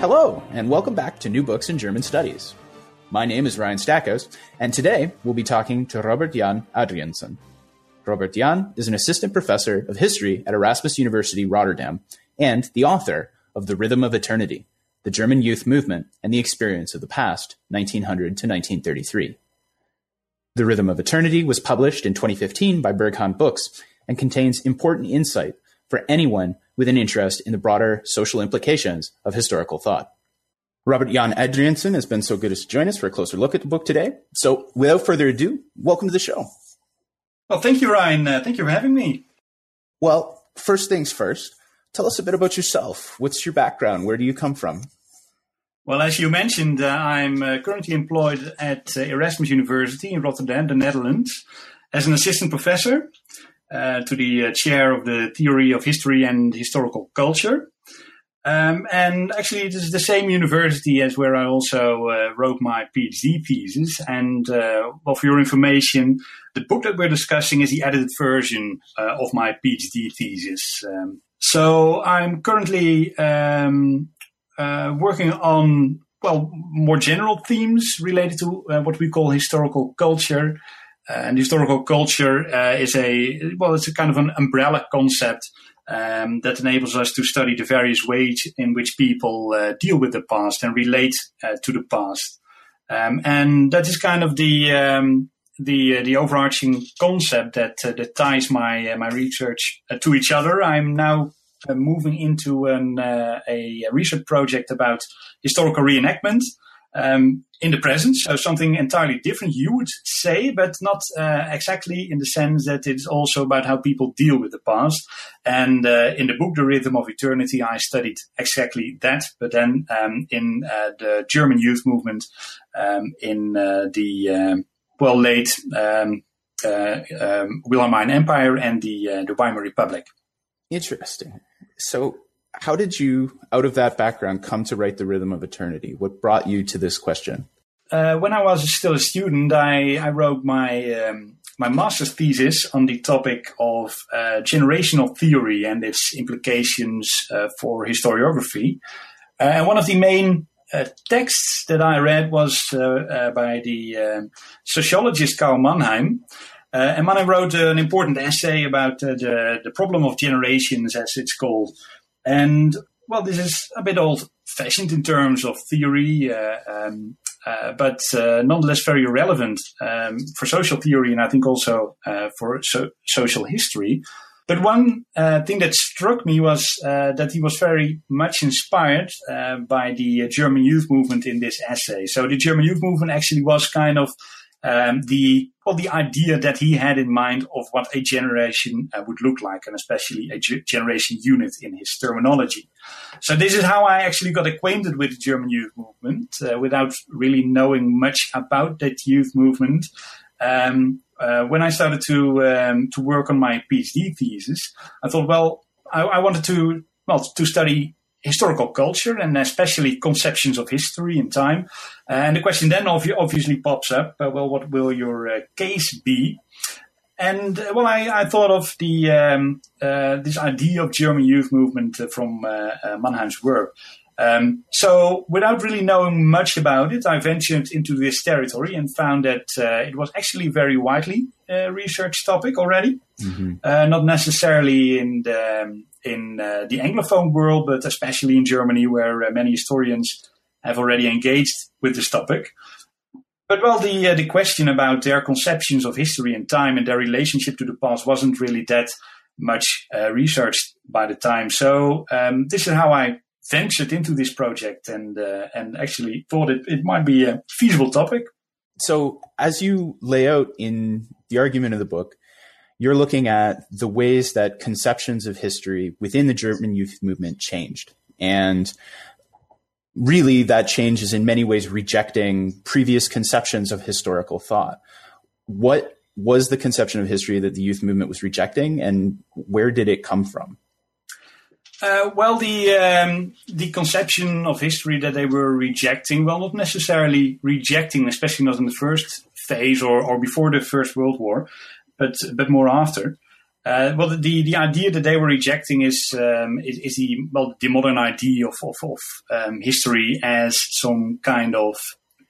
Hello, and welcome back to New Books in German Studies. My name is Ryan Stackos, and today we'll be talking to Robert Jan Adriaensen. Robert Jan is an assistant professor of history at Erasmus University Rotterdam and the author of The Rhythm of Eternity, the German Youth Movement and the Experience of the Past, 1900 to 1933. The Rhythm of Eternity was published in 2015 by Berghahn Books and contains important insight for anyone with an interest in the broader social implications of historical thought. Robert Jan Adriaensen has been so good as to join us for a closer look at the book today. So, without further ado, welcome to the show. Well, thank you, Ryan. Uh, thank you for having me. Well, first things first, tell us a bit about yourself. What's your background? Where do you come from? Well, as you mentioned, uh, I'm uh, currently employed at uh, Erasmus University in Rotterdam, the Netherlands, as an assistant professor uh, to the uh, chair of the theory of history and historical culture. Um, and actually, it is the same university as where I also uh, wrote my PhD thesis. And uh, well, for your information, the book that we're discussing is the edited version uh, of my PhD thesis. Um, so I'm currently um, uh, working on well more general themes related to what we call historical culture. And historical culture uh, is a well, it's a kind of an umbrella concept um, that enables us to study the various ways in which people uh, deal with the past and relate uh, to the past. Um, and that is kind of the um, the uh, the overarching concept that that ties my my research to each other. I'm now moving into an, a research project about historical reenactment um, in the present. So something entirely different, you would say, but not uh, exactly in the sense that it's also about how people deal with the past. And uh, in the book, The Rhythm of Eternity, I studied exactly that. But then um, in uh, the German youth movement um, in uh, the, um, well, late um, uh, um, Wilhelmine Empire and the, uh, the Weimar Republic. Interesting. So how did you, out of that background, come to write The Rhythm of Eternity? What brought you to this question? Uh, when I was still a student, I, I wrote my um, my master's thesis on the topic of uh, generational theory and its implications uh, for historiography. Uh, and one of the main uh, texts that I read was uh, by the um, sociologist Karl Mannheim. and Mannheim wrote an important essay about the, the problem of generations, as it's called, and well, this is a bit old fashioned in terms of theory, uh, um, uh, but uh, nonetheless very relevant um, for social theory and I think also uh, for so- social history. But one uh, thing that struck me was uh, that he was very much inspired by the German youth movement in this essay. So the German youth movement actually was kind of um, the well, the idea that he had in mind of what a generation uh, would look like, and especially a generation unit in his terminology. So this is how I actually got acquainted with the German youth movement, uh, without really knowing much about that youth movement. Um, uh, when I started to um, to work on my PhD thesis, I thought, well, I, I wanted to well to study historical culture and especially conceptions of history and time. And the question then obviously pops up: uh, Well, what will your uh, case be? And uh, well, I, I, thought of the um, uh, this idea of German youth movement uh, from uh, Mannheim's work. Um, so, without really knowing much about it, I ventured into this territory and found that it was actually very widely researched topic already. Mm-hmm. not necessarily in the um, in uh, the Anglophone world, but especially in Germany, where uh, many historians have already engaged with this topic. But well, the uh, the question about their conceptions of history and time and their relationship to the past wasn't really that much uh, researched by the time. So um, this is how I ventured into this project and uh, and actually thought it, it might be a feasible topic. So as you lay out in the argument of the book, you're looking at the ways that conceptions of history within the German youth movement changed. And really, that change is in many ways rejecting previous conceptions of historical thought. What was the conception of history that the youth movement was rejecting, and where did it come from? Uh, well, the um, the conception of history that they were rejecting, well, not necessarily rejecting, especially not in the first phase or, or before the First World War, but but more after. Uh, well, the the idea that they were rejecting is um, is, is, the well the modern idea of of, of um, history as some kind of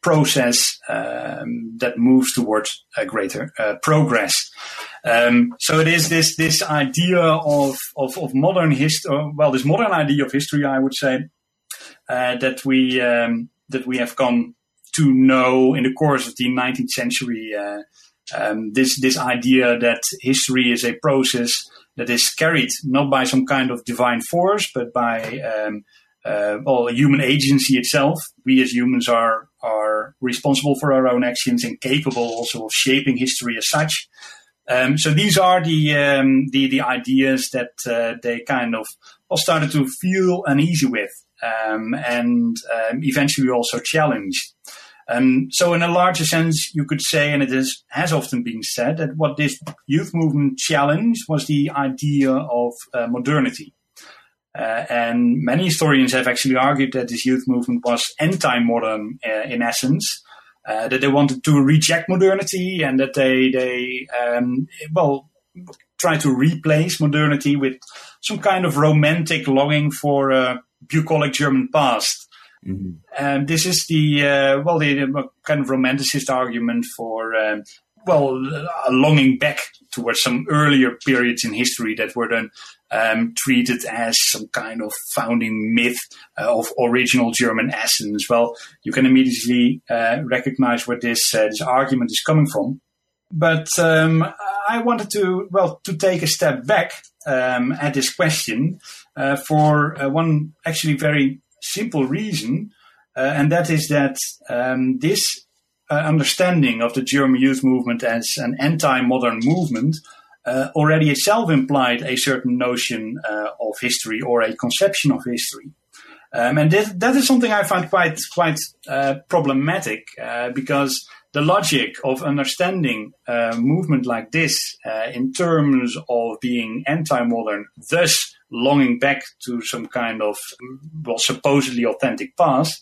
process um, that moves towards a greater uh, progress. Um, so it is this this idea of of, of modern history. Uh, well, this modern idea of history, I would say, uh, that we um, that we have come to know in the course of the 19th century. Um, this this idea that history is a process that is carried not by some kind of divine force, but by um, uh, well, human agency itself. We as humans are are responsible for our own actions and capable also of shaping history as such. Um, so these are the um, the, the ideas that uh, they kind of all started to feel uneasy with, um, and um, eventually also challenged. Um, so, in a larger sense, you could say, and it is, has often been said, that what this youth movement challenged was the idea of uh, modernity. Uh, and many historians have actually argued that this youth movement was anti-modern uh, in essence, uh, that they wanted to reject modernity and that they they um, well try to replace modernity with some kind of romantic longing for a bucolic German past. Mm-hmm. And this is the uh, well the, the, kind of romanticist argument for um, well a longing back towards some earlier periods in history that were then um, treated as some kind of founding myth uh, of original German essence. Well, you can immediately uh, recognize where this uh, this argument is coming from. But um, I wanted to well to take a step back um, at this question uh, for uh, one actually very simple reason, uh, and that is that um, this understanding of the German youth movement as an anti-modern movement uh, already itself implied a certain notion uh, of history or a conception of history. Um, and that, is something I find quite quite uh, problematic uh, because the logic of understanding a movement like this uh, in terms of being anti-modern, thus longing back to some kind of well supposedly authentic past,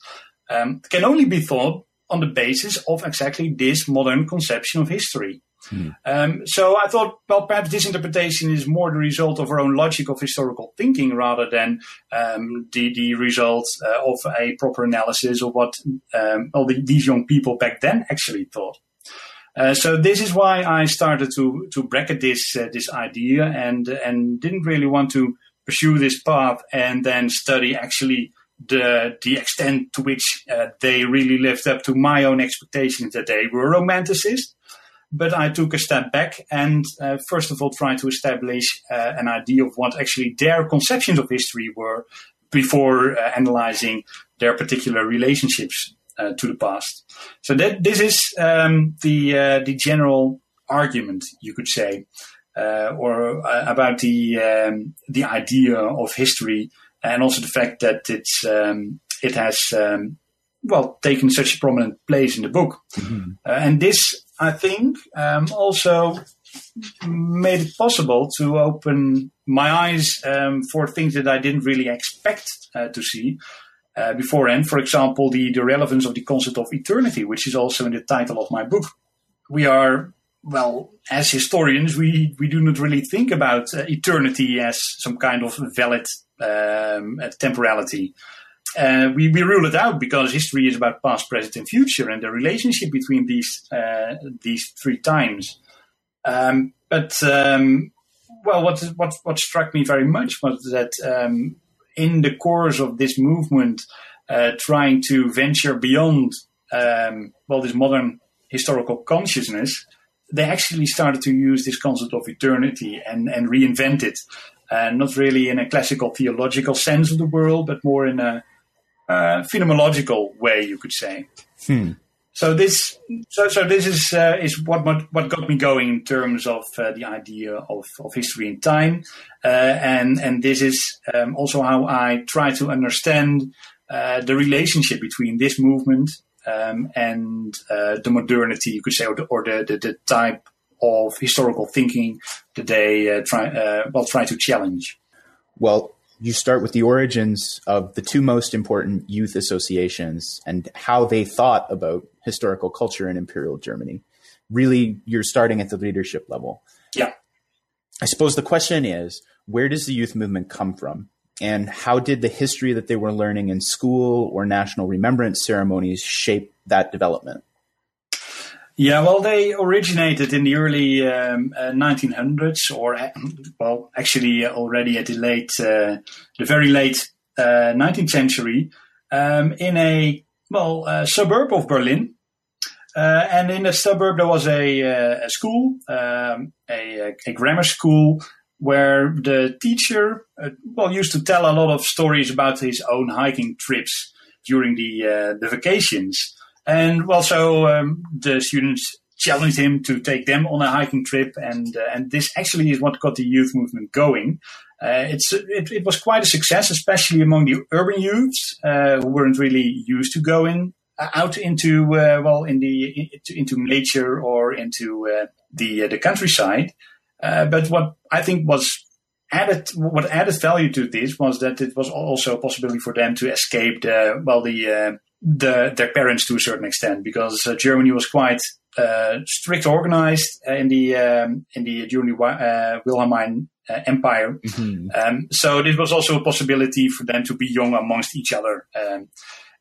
um, can only be thought on the basis of exactly this modern conception of history. Hmm. Um, so I thought, well, perhaps this interpretation is more the result of our own logic of historical thinking rather than um, the, the result uh, of a proper analysis of what um, all the, these young people back then actually thought. Uh, so this is why I started to to bracket this uh, this idea and and didn't really want to pursue this path and then study actually the the extent to which uh, they really lived up to my own expectations that they were romanticists. But I took a step back and uh, first of all tried to establish uh, an idea of what actually their conceptions of history were before uh, analyzing their particular relationships uh, to the past. So that this is um, the uh, the general argument you could say, uh, or about the um, the idea of history, and also the fact that it's um, it has um, well taken such a prominent place in the book, mm-hmm. and this I think, um, also made it possible to open my eyes um, for things that I didn't really expect uh, to see uh, beforehand. For example, the, the relevance of the concept of eternity, which is also in the title of my book. We are, well, as historians, we, we do not really think about uh, eternity as some kind of valid um, temporality. Uh, we, we rule it out because history is about past, present, and future, and the relationship between these uh, these three times. Um, but um, well, what what what struck me very much was that um, in the course of this movement, uh, trying to venture beyond um, well this modern historical consciousness, they actually started to use this concept of eternity and and reinvent it. Uh, not really in a classical theological sense of the world, but more in a uh, phenomenological way, you could say. Hmm. so this so so this is uh, is what, what what got me going in terms of uh, the idea of, of history and time, uh, and and this is um, also how I try to understand uh, the relationship between this movement um, and uh, the modernity, you could say, or the, or the, the, the type of historical thinking that they uh, try well try to challenge. Well, you start with the origins of the two most important youth associations and how they thought about historical culture in imperial Germany. Really, you're starting at the leadership level. Yeah. I suppose the question is where does the youth movement come from? And how did the history that they were learning in school or national remembrance ceremonies shape that development? Yeah, well, they originated in the early um, uh, 1900s, or well, actually already at the late, uh, the very late uh, 19th century, um, in a well suburb of Berlin. Uh, and in the suburb, there was a, uh, a school, um, a, a, grammar school, where the teacher, uh, well, used to tell a lot of stories about his own hiking trips during the the vacations. And well, so um, the students challenged him to take them on a hiking trip, and uh, and this actually is what got the youth movement going. Uh, it's it, it, was quite a success, especially among the urban youths uh, who weren't really used to going uh, out into uh, well in the into nature or into uh, the the countryside. But what I think was added what added value to this was that it was also a possibility for them to escape the well the the, their parents to a certain extent because uh, Germany was quite uh, strict organized in the um, in the during the uh, Wilhelmine uh, Empire. Mm-hmm. Um, so this was also a possibility for them to be young amongst each other. Um,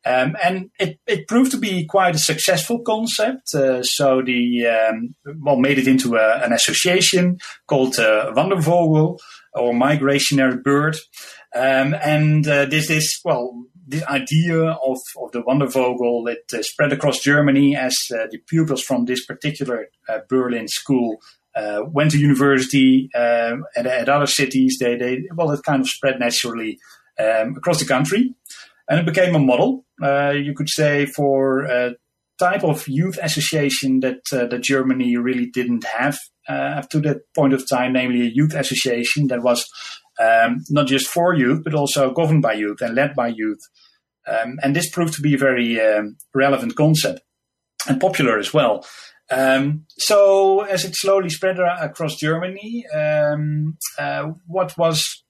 um and it, it proved to be quite a successful concept. Uh, so the um, well made it into a, an association called uh, Wandervogel or Migrationary Bird. Um, and this is well the idea of, of the Wandervogel that uh, spread across Germany as uh, the pupils from this particular uh, Berlin school uh, went to university um, at, at, other cities. They, they well, it kind of spread naturally um, across the country, and it became a model. Uh, you could say for a type of youth association that uh, that Germany really didn't have up to that point of time, namely a youth association that was um, not just for youth, but also governed by youth and led by youth. Um, and this proved to be a very um, relevant concept and popular as well. Um, so, as it slowly spread across Germany, um, uh, what was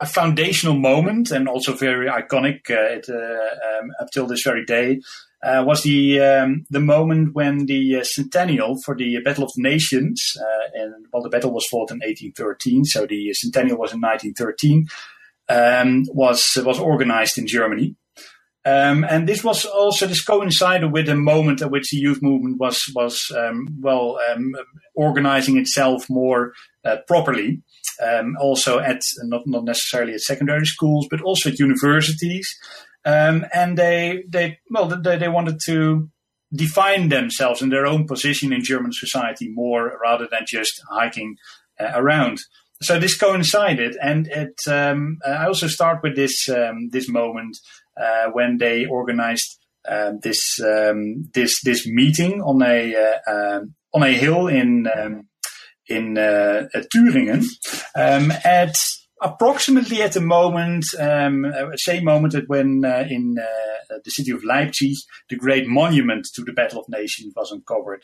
a foundational moment and also very iconic uh, it, uh, um, up till this very day uh, was the um, the moment when the uh, centennial for the Battle of the Nations, uh, and well, the battle was fought in 1813, so the centennial was in 1913, um, was was organized in Germany. Um, and this was also this coincided with a moment at which the youth movement was was um, well um, organizing itself more uh, properly. Um, also at not not necessarily at secondary schools, but also at universities. Um, and they they well they, they wanted to define themselves in their own position in German society more rather than just hiking uh, around. So this coincided, and it. Um, I also start with this um, this moment uh, when they organized uh, this um, this this meeting on a uh, um, on a hill in um, in uh, Thuringen um, at approximately at the moment, um, uh, same moment that when uh, in uh, the city of Leipzig, the great monument to the Battle of Nations was uncovered.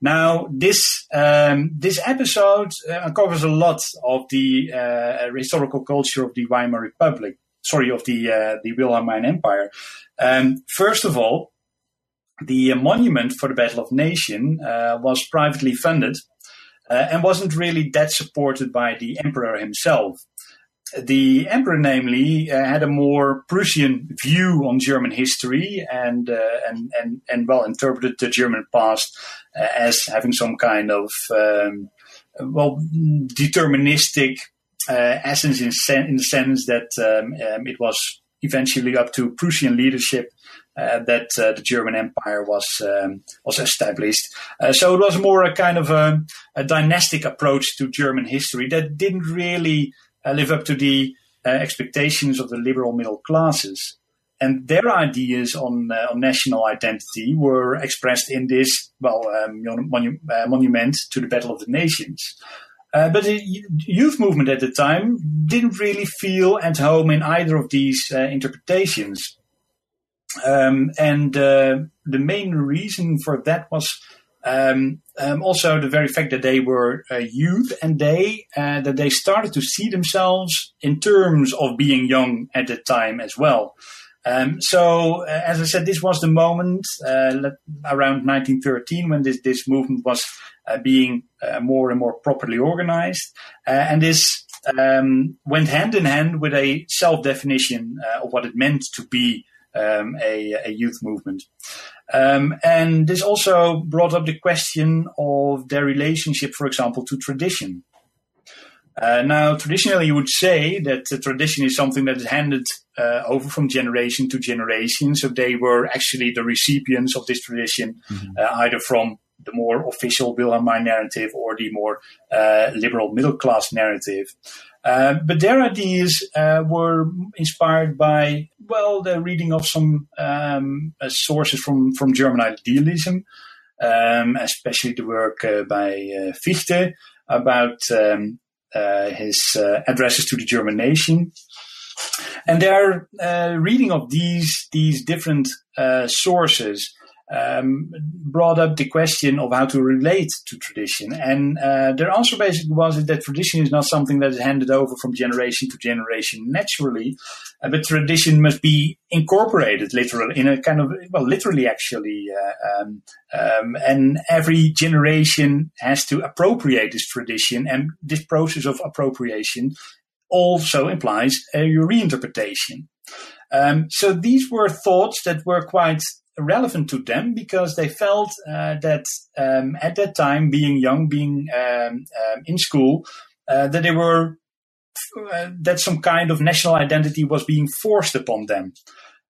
Now, this um, this episode uh, uncovers a lot of the uh, historical culture of the Weimar Republic. Sorry, of the uh, the Wilhelmine Empire. Um, first of all, the monument for the Battle of Nation was privately funded. And wasn't really that supported by the emperor himself. The emperor, namely, uh, had a more Prussian view on German history and uh, and and and well interpreted the German past uh, as having some kind of um, well deterministic uh, essence in, sen- in, the sense that um, um, it was eventually up to Prussian leadership uh, that uh, the German Empire was um, was established. Uh, so it was more a kind of a, a, dynastic approach to German history that didn't really uh, live up to the uh, expectations of the liberal middle classes. and their ideas on, uh, on national identity were expressed in this well um, monu- monument to the Battle of the Nations. Uh, but the youth movement at the time didn't really feel at home in either of these uh, interpretations. Um, and uh, the main reason for that was um, um, also the very fact that they were uh, youth and they uh, that they started to see themselves in terms of being young at the time as well. Um, so, uh, as I said, this was the moment uh, around 1913 when this, this movement was uh, being uh, more and more properly organized. And this um, went hand in hand with a self definition of what it meant to be um, a, a, youth movement. Um, and this also brought up the question of their relationship, for example, to tradition. Uh, now, traditionally, you would say that the tradition is something that is handed uh, over from generation to generation. So they were actually the recipients of this tradition, mm-hmm. uh, either from the more official Wilhelmine narrative or the more uh, liberal middle class narrative. Uh, but their ideas uh, were inspired by, well, the reading of some um, sources from, from German idealism, um, especially the work by Fichte about um, uh, his uh, addresses to the German nation. And their uh, reading of these these different sources um, brought up the question of how to relate to tradition. And uh, their answer basically was that tradition is not something that is handed over from generation to generation naturally, uh, but tradition must be incorporated literally in a kind of, well, literally actually. Uh, um, um, and every generation has to appropriate this tradition, and this process of appropriation also implies a reinterpretation. Um, so these were thoughts that were quite relevant to them because they felt uh, that um, at that time, being young, being um, um, in school, uh, that they were uh, that some kind of national identity was being forced upon them.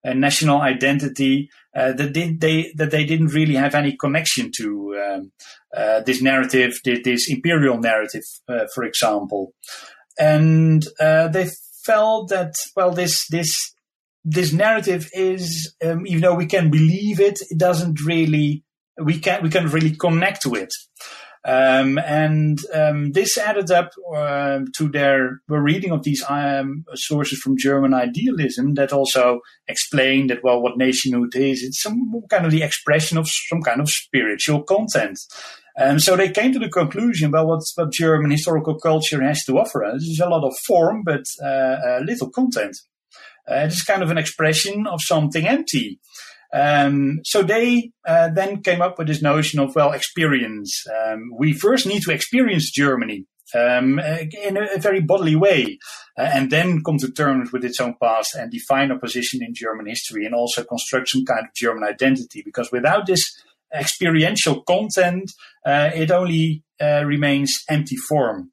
A national identity uh, that they that they didn't really have any connection to um, uh, this narrative, this, this imperial narrative, uh, for example, and they felt that well, this this this narrative is, um, even though we can believe it, it doesn't really, we can't, we can't really connect to it. Um, and um, this added up uh, to their reading of these um, sources from German idealism that also explained that, well, what nationhood is, it's some kind of the expression of some kind of spiritual content. Um, so they came to the conclusion, well, what, what German historical culture has to offer us is a lot of form, but uh, uh, little content. Uh, it is kind of an expression of something empty. Um, so they uh, then came up with this notion of well experience. Um, we first need to experience Germany um, in a, a, very bodily way, uh, and then come to terms with its own past and define a position in German history, and also construct some kind of German identity. Because without this experiential content, uh, it only uh, remains empty form.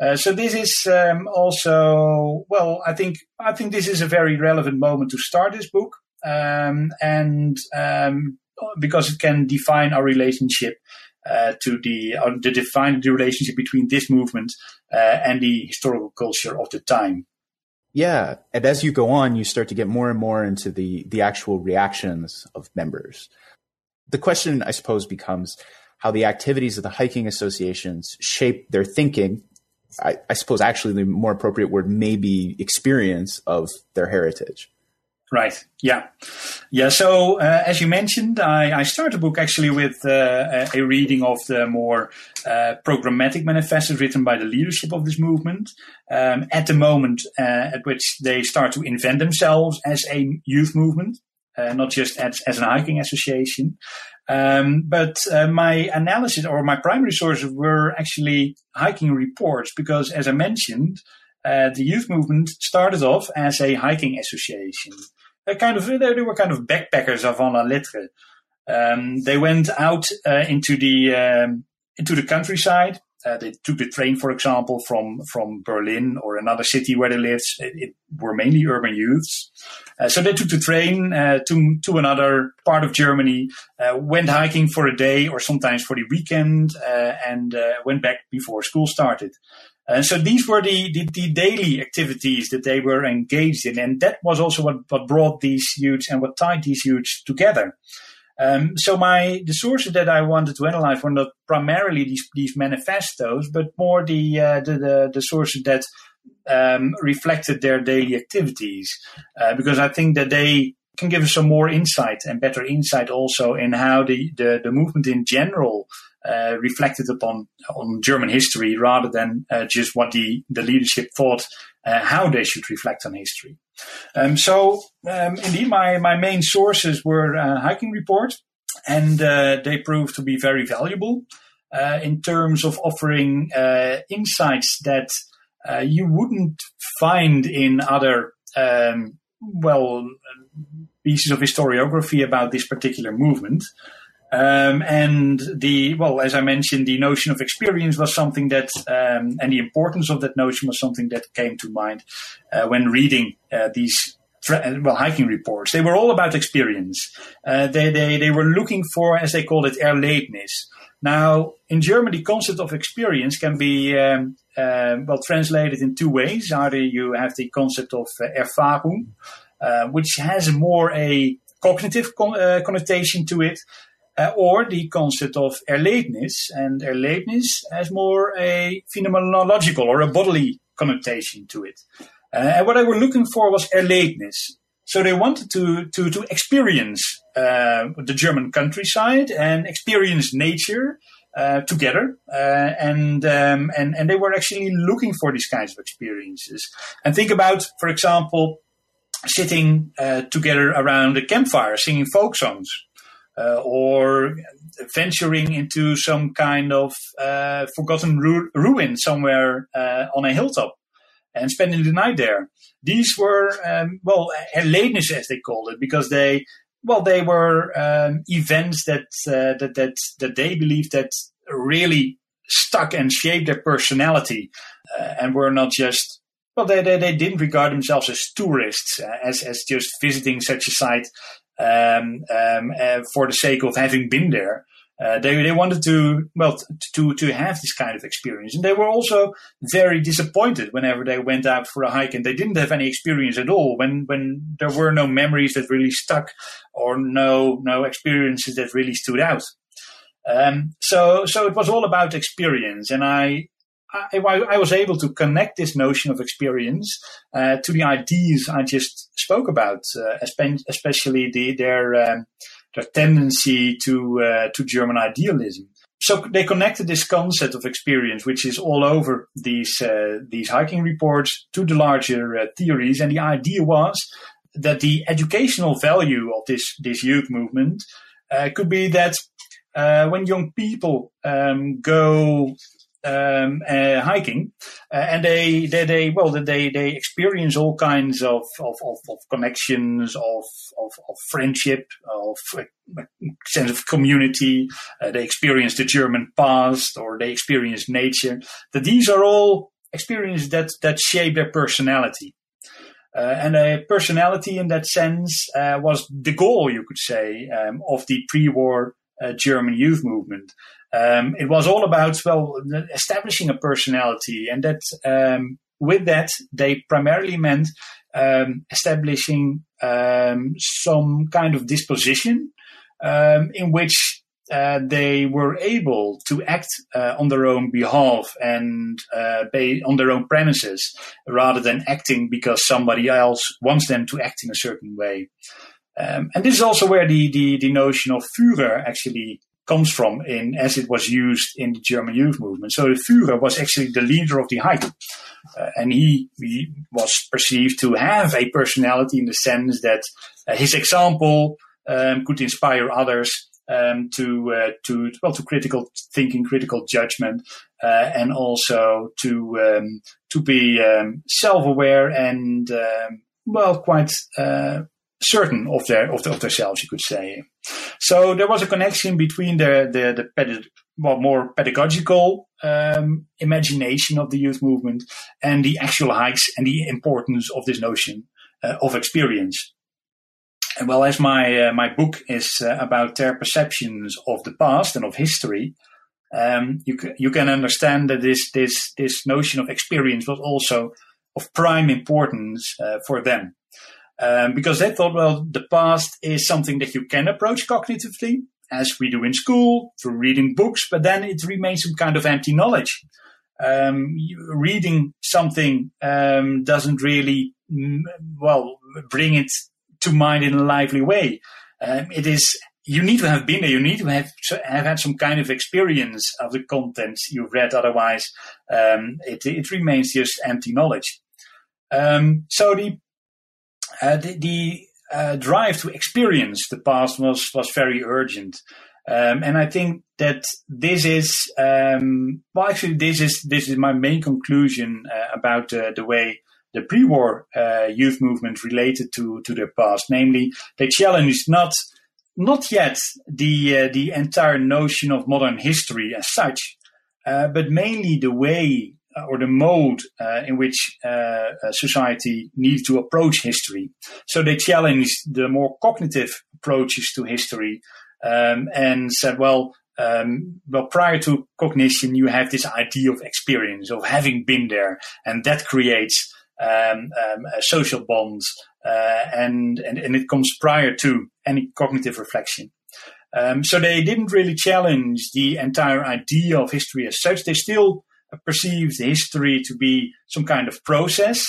Uh, so this is um, also well. I think I think this is a very relevant moment to start this book, um, and um, because it can define our relationship uh, to the uh, the define the relationship between this movement uh, and the historical culture of the time. Yeah, and as you go on, you start to get more and more into the the actual reactions of members. The question, I suppose, becomes how the activities of the hiking associations shape their thinking I, I suppose actually the more appropriate word may be experience of their heritage. Right. Yeah. Yeah. So, uh, as you mentioned, I, I start the book actually with uh, a reading of the more uh, programmatic manifestos written by the leadership of this movement um, at the moment uh, at which they start to invent themselves as a youth movement, uh, not just as, as an hiking association. Um, but uh, my analysis or my primary sources were actually hiking reports because, as I mentioned, uh, the youth movement started off as a hiking association. They kind of they, were kind of backpackers avant la lettre. Um, they went out uh, into the um, into the countryside uh, they took the train, for example, from from Berlin or another city where they lived. It, it were mainly urban youths, uh, so they took the train uh, to to another part of Germany, uh, went hiking for a day or sometimes for the weekend, uh, and uh, went back before school started. And so these were the, the, the, daily activities that they were engaged in. And that was also what, what brought these youths and what tied these youths together. Um, so my the sources that I wanted to analyze were not primarily these these manifestos, but more the uh, the, the, the sources that um, reflected their daily activities, uh, because I think that they can give us some more insight and better insight also in how the the, the movement in general uh, reflected upon on German history rather than uh, just what the, the leadership thought uh, how they should reflect on history. Um, so um, indeed, my, my main sources were uh, hiking report, and uh, they proved to be very valuable uh, in terms of offering insights that you wouldn't find in other um, well pieces of historiography about this particular movement. Um, and the well, as I mentioned, the notion of experience was something that, um, and the importance of that notion was something that came to mind uh, when reading uh, these well hiking reports. They were all about experience. Uh, they, they they were looking for, as they called it, erlebnis. Now, in German, the concept of experience can be um, uh, well translated in two ways. Either you have the concept of uh, Erfahrung, uh, which has more a cognitive con- connotation to it, uh, or the concept of erlebnis. And erlebnis has more a phenomenological or a bodily connotation to it. Uh, and what I were looking for was erlebnis. So they wanted to, to, to experience uh, the German countryside and experience nature uh, together, uh, and um, and and they were actually looking for these kinds of experiences. And think about, for example, sitting uh, together around a campfire, singing folk songs uh, or venturing into some kind of uh, forgotten ru- ruin somewhere uh, on a hilltop and spending the night there. These were, um, well, erlebnissen as they called it, because they, well, they were um, events that, uh, that that that they believed that really stuck and shaped their personality, uh, and were not just well, they, they, they didn't regard themselves as tourists, uh, as, as just visiting such a site um, um, uh, for the sake of having been there. Uh, they they wanted to well to to have this kind of experience, and they were also very disappointed whenever they went out for a hike and they didn't have any experience at all. When when there were no memories that really stuck, or no no experiences that really stood out. Um, so so it was all about experience, and I I, I, was able to connect this notion of experience uh, to the ideas I just spoke about, uh, especially the, their um, their tendency to uh, to German idealism. So they connected this concept of experience, which is all over these uh, these hiking reports, to the larger uh, theories, and the idea was that the educational value of this this youth movement uh, could be that when young people um, go um, uh, hiking, uh, and they, they, they, well, they, they experience all kinds of, of, of, of connections, of, of, of, friendship, of a sense of community. Uh, they experience the German past, or they experience nature. That these are all experiences that that shape their personality. Uh, and a personality in that sense uh, was the goal, you could say, um, of the pre-war uh, German youth movement. Um, it was all about well establishing a personality, and that um, with that they primarily meant um, establishing um, some kind of disposition um, in which uh, they were able to act uh, on their own behalf and uh, on their own premises rather than acting because somebody else wants them to act in a certain way. Um, and this is also where the, the, the notion of Führer actually comes from in as it was used in the German youth movement. So the Führer was actually the leader of the hike. Uh, and he, he, was perceived to have a personality in the sense that uh, his example um, could inspire others um, to uh, to well to critical thinking, critical judgment, uh, and also to um, to be um, self-aware and um, well quite uh, certain of their of, the, of themselves, you could say. So there was a connection between the the, the pedi- well, more pedagogical um, imagination of the youth movement and the actual hikes and the importance of this notion uh, of experience. And well, as my uh, my book is uh, about their perceptions of the past and of history, um, you can, you can understand that this this this notion of experience was also of prime importance uh, for them. Um, because they thought, well, the past is something that you can approach cognitively, as we do in school, through reading books, but then it remains some kind of empty knowledge. Um, reading something um, doesn't really, mm, well, bring it to mind in a lively way. Um, it is you need to have been there. You need to have have had some kind of experience of the content you've read. Otherwise, um, it it remains just empty knowledge. Um, so the the, the uh, drive to experience the past was was very urgent, um, and I think that this is um, well, actually, this is this is my main conclusion uh, about uh, the way the pre-war uh, youth movement related to to their past. Namely, they challenged not not yet the uh, the entire notion of modern history as such, but mainly the way uh, or the mode uh, in which uh, society needs to approach history. So they challenged the more cognitive approaches to history um, and said, well, um, well, prior to cognition, you have this idea of experience, of having been there, and that creates um, um, social bonds, uh, and, and and it comes prior to any cognitive reflection. Um, so they didn't really challenge the entire idea of history as such. They still perceived history to be some kind of process.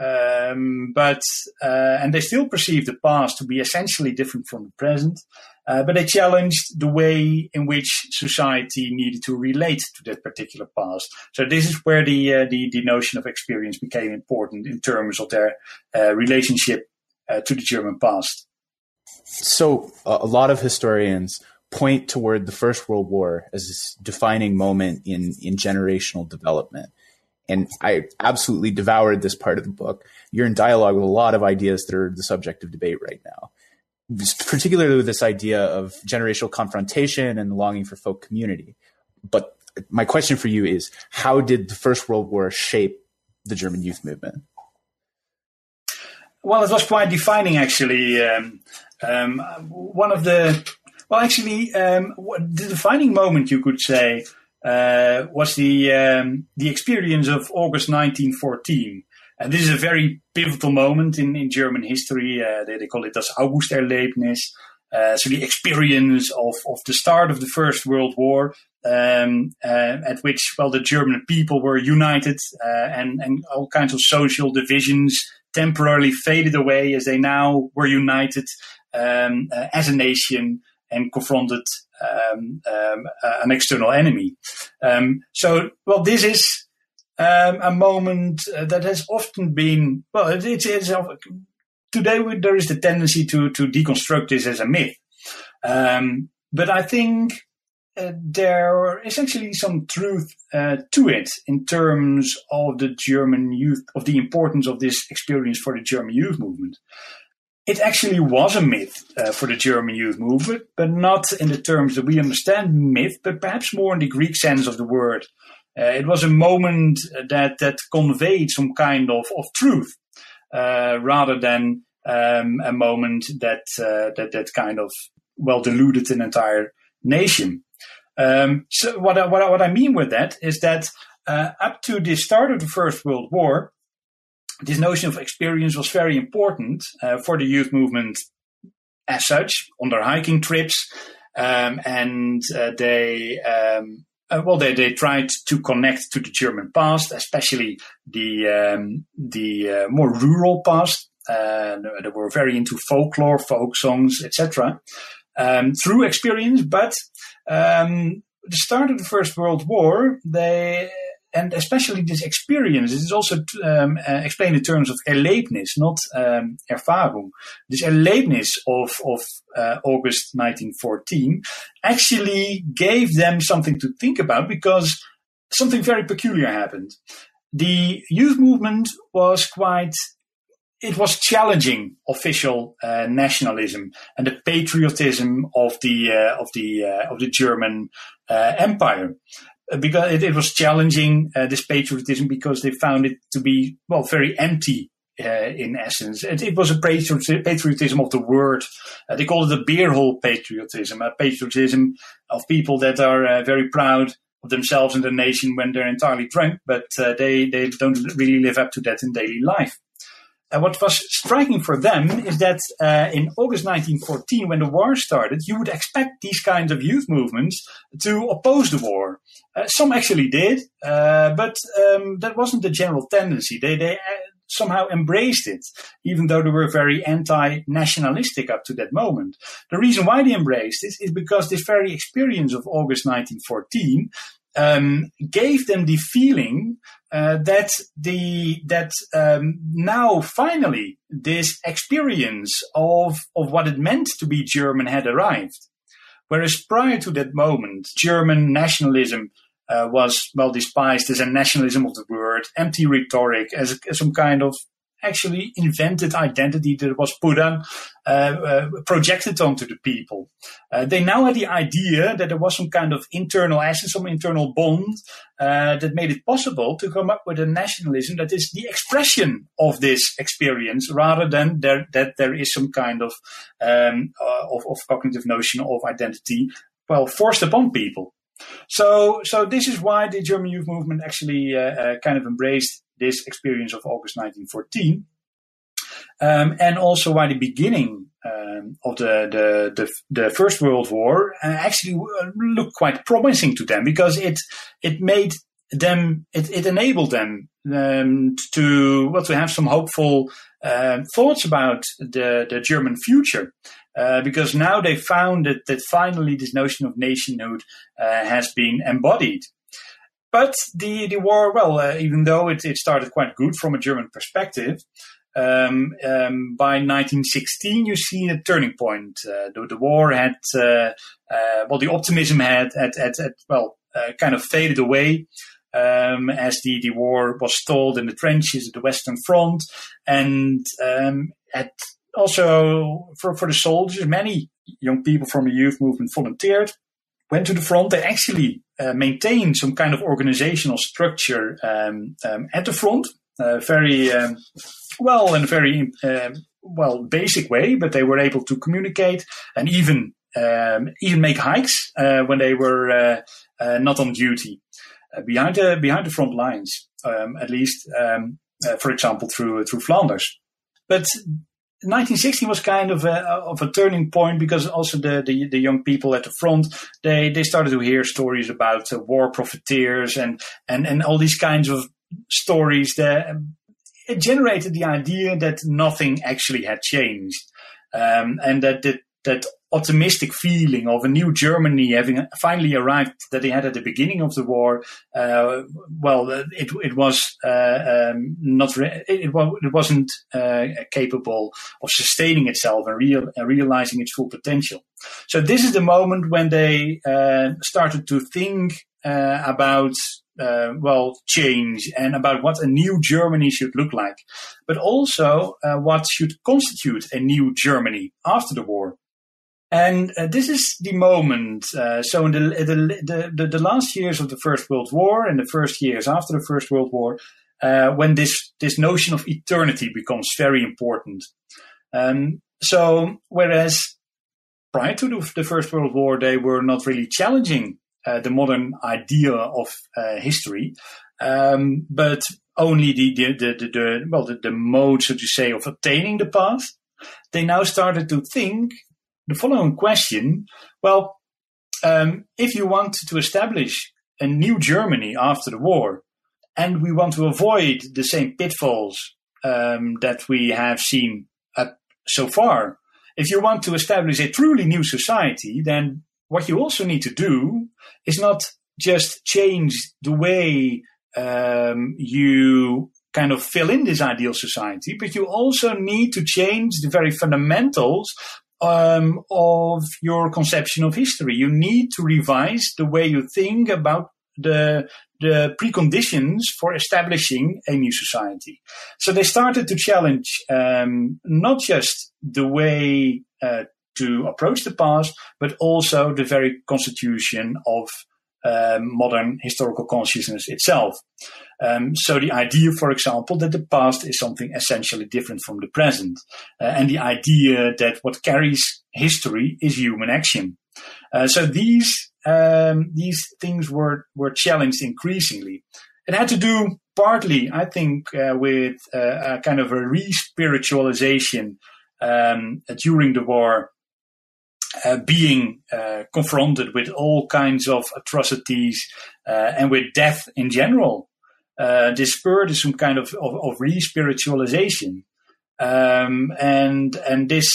Um, but uh, and they still perceive the past to be essentially different from the present. Uh, but they challenged the way in which society needed to relate to that particular past. So this is where the uh, the, the, notion of experience became important in terms of their uh, relationship uh, to the German past. So a lot of historians point toward the First World War as this defining moment in in generational development. And I absolutely devoured this part of the book. You're in dialogue with a lot of ideas that are the subject of debate right now, particularly with this idea of generational confrontation and the longing for folk community. But my question for you is how did the First World War shape the German youth movement? Well, it was quite defining, actually. Um, um, one of the well, actually, um, the defining moment, you could say, uh, was the um, the experience of August 1914. And this is a very pivotal moment in, in German history. Uh, they, they, call it das Augusterlebnis. Uh, so the experience of, of the start of the First World War, um, uh, at which, well, the German people were united uh, and, and all kinds of social divisions temporarily faded away as they now were united um, uh, as a nation and confronted um, um, uh, an external enemy. Um, so, well, this is um, a moment uh, that has often been well. It, it's, it's today there is the tendency to to deconstruct this as a myth, um, but I think. Uh, there is actually some truth uh, to it in terms of the German youth, of the importance of this experience for the German youth movement it actually was a myth uh, for the German youth movement, but not in the terms that we understand myth, but perhaps more in the Greek sense of the word. Uh, it was a moment that that conveyed some kind of of truth, uh, rather than um, a moment that uh, that that kind of well deluded an entire nation. Um, so what I, what I, what I mean with that is that uh, up to the start of the First World War, this notion of experience was very important uh, for the youth movement as such on their hiking trips. Um, and uh, they, um, uh, well, they, they tried to connect to the German past, especially the, um, the uh, more rural past. Uh, they were very into folklore, folk songs, etc. Um, through experience, but um, the start of the First World War, they and especially this experience, is also um, uh, explained in terms of erlebnis, not um, erfahrung. This erlebnis of, of uh, August 1914 actually gave them something to think about because something very peculiar happened. The youth movement was quite it was challenging official uh, nationalism and the patriotism of the uh, of the uh, of the German uh, Empire. Uh, because it, it was challenging uh, this patriotism because they found it to be well very empty uh, in essence. It, it was a patriotism of the word. Uh, they call it a beer hall patriotism, a patriotism of people that are uh, very proud of themselves and their nation when they're entirely drunk, but uh, they, they don't really live up to that in daily life. Uh, what was striking for them is that uh, in August 1914, when the war started, you would expect these kinds of youth movements to oppose the war. Uh, some actually did, uh, but um, that wasn't the general tendency. They, they uh, somehow embraced it, even though they were very anti-nationalistic up to that moment. The reason why they embraced it is because this very experience of August 1914 um, gave them the feeling uh, that the that um, now finally this experience of of what it meant to be German had arrived. Whereas prior to that moment, German nationalism uh, was well despised as a nationalism of the word, empty rhetoric, as, as some kind of actually invented identity that was put on, uh, uh, projected onto the people. Uh, they now had the idea that there was some kind of internal essence, some internal bond uh, that made it possible to come up with a nationalism that is the expression of this experience, rather than there, that there is some kind of, um, uh, of, of cognitive notion of identity, well, forced upon people. So, so this is why the German youth movement actually uh, kind of embraced this experience of August 1914. Um, and also why the beginning um, of the, the, the, the, First World War uh, actually uh, looked quite promising to them because it, it made them, it, it enabled them um, to, well, to have some hopeful uh, thoughts about the, the German future. Uh, because now they found that, that finally this notion of nationhood uh, has been embodied. But the, the war, well, uh, even though it, it started quite good from a German perspective, um, um, by 1916, you see a turning point. Uh, the, the, war had, uh, uh, well, the optimism had, had, had, had well, uh, kind of faded away. Um, as the, the war was stalled in the trenches at the Western Front, and um, at also for, for the soldiers, many young people from the youth movement volunteered, went to the front. They actually uh, maintain some kind of organizational structure um, um, at the front, uh, very um, well in a very um, well basic way, but they were able to communicate and even um, even make hikes uh, when they were uh, uh, not on duty uh, behind the behind the front lines, um, at least for example through through Flanders. But 1916 was kind of a, of a turning point because also the, the, the, young people at the front they, they started to hear stories about uh, war profiteers and, and, and all these kinds of stories that it generated the idea that nothing actually had changed. Um, and that, that that optimistic feeling of a new Germany having finally arrived that they had at the beginning of the war. Uh, well, it it was uh, um, not re- it, it wasn't uh, capable of sustaining itself and real, realizing its full potential. So this is the moment when they uh, started to think uh, about. Uh, well, change and about what a new Germany should look like, but also what should constitute a new Germany after the war. And uh, this is the moment. Uh, so in the, the, the, the, last years of the First World War and the first years after the First World War, uh, when this, this notion of eternity becomes very important. Um, so whereas prior to the, the, First World War, they were not really challenging uh, the modern idea of uh, history, um, but only the, the, the, the, well, the, the mode, so to say, of attaining the past. They now started to think the following question well, um, if you want to establish a new Germany after the war, and we want to avoid the same pitfalls um, that we have seen so far, if you want to establish a truly new society, then what you also need to do is not just change the way um, you kind of fill in this ideal society, but you also need to change the very fundamentals um, of your conception of history. You need to revise the way you think about the the preconditions for establishing a new society. So they started to challenge um, not just the way uh, to approach the past, but also the very constitution of um, modern historical consciousness itself. Um, so the idea, for example, that the past is something essentially different from the present, uh, and the idea that what carries history is human action. Uh, so these um, these things were were challenged increasingly. It had to do partly, I think, uh, with uh, a kind of a re-spiritualization um, during the war uh, being uh, confronted with all kinds of atrocities uh, and with death in general. Uh, this spurred some kind of, of, of re-spiritualization. Um, and, and this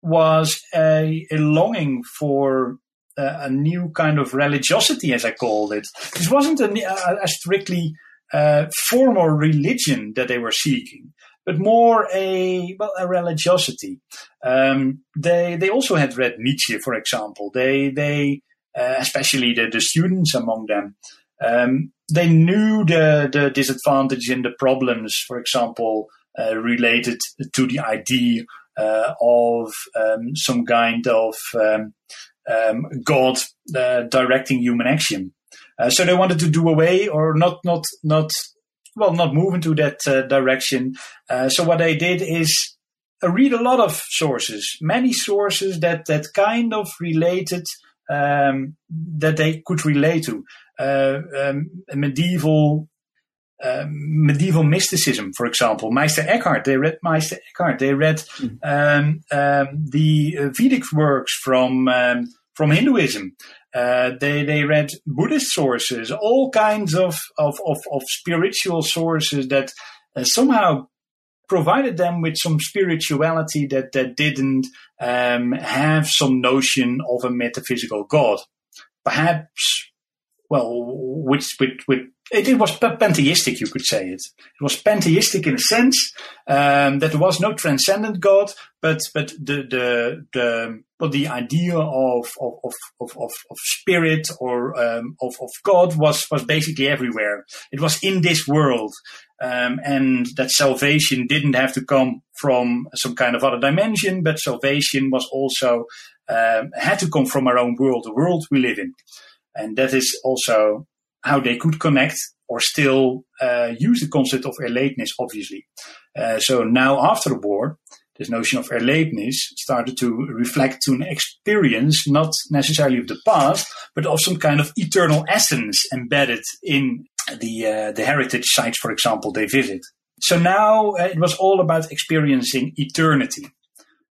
was a, a longing for a new kind of religiosity, as I called it. This wasn't a, a, strictly uh, formal religion that they were seeking but more a well a religiosity. Um, they they also had read Nietzsche, for example. They they uh, especially the, the students among them. Um, they knew the the disadvantage and the problems, for example, uh, related to the idea uh, of um, some kind of um, um, God uh, directing human action. Uh, so they wanted to do away, or not, not, not well, not move into that uh, direction. Uh, so what I did is uh, read a lot of sources, many sources that that kind of related um, that they could relate to uh, um, medieval. Uh, medieval mysticism, for example, Meister Eckhart. They read Meister Eckhart. They read mm-hmm. um, um, the Vedic works from um, from Hinduism. Uh, they they read Buddhist sources, all kinds of of of, of spiritual sources that uh, somehow provided them with some spirituality that that didn't um, have some notion of a metaphysical God. Perhaps, well, which with with it, it, was pantheistic, you could say it. It was pantheistic in a sense um, that there was no transcendent God, but but the the the but the idea of of of of, of spirit or um, of of God was was basically everywhere. It was in this world, um, and that salvation didn't have to come from some kind of other dimension, but salvation was also um, had to come from our own world, the world we live in, and that is also how they could connect or still uh, use the concept of Erlebnis, obviously. Uh, so now after the war, this notion of Erlebnis started to reflect to an experience, not necessarily of the past, but of some kind of eternal essence embedded in the uh, the heritage sites, for example, they visit. So now uh, it was all about experiencing eternity,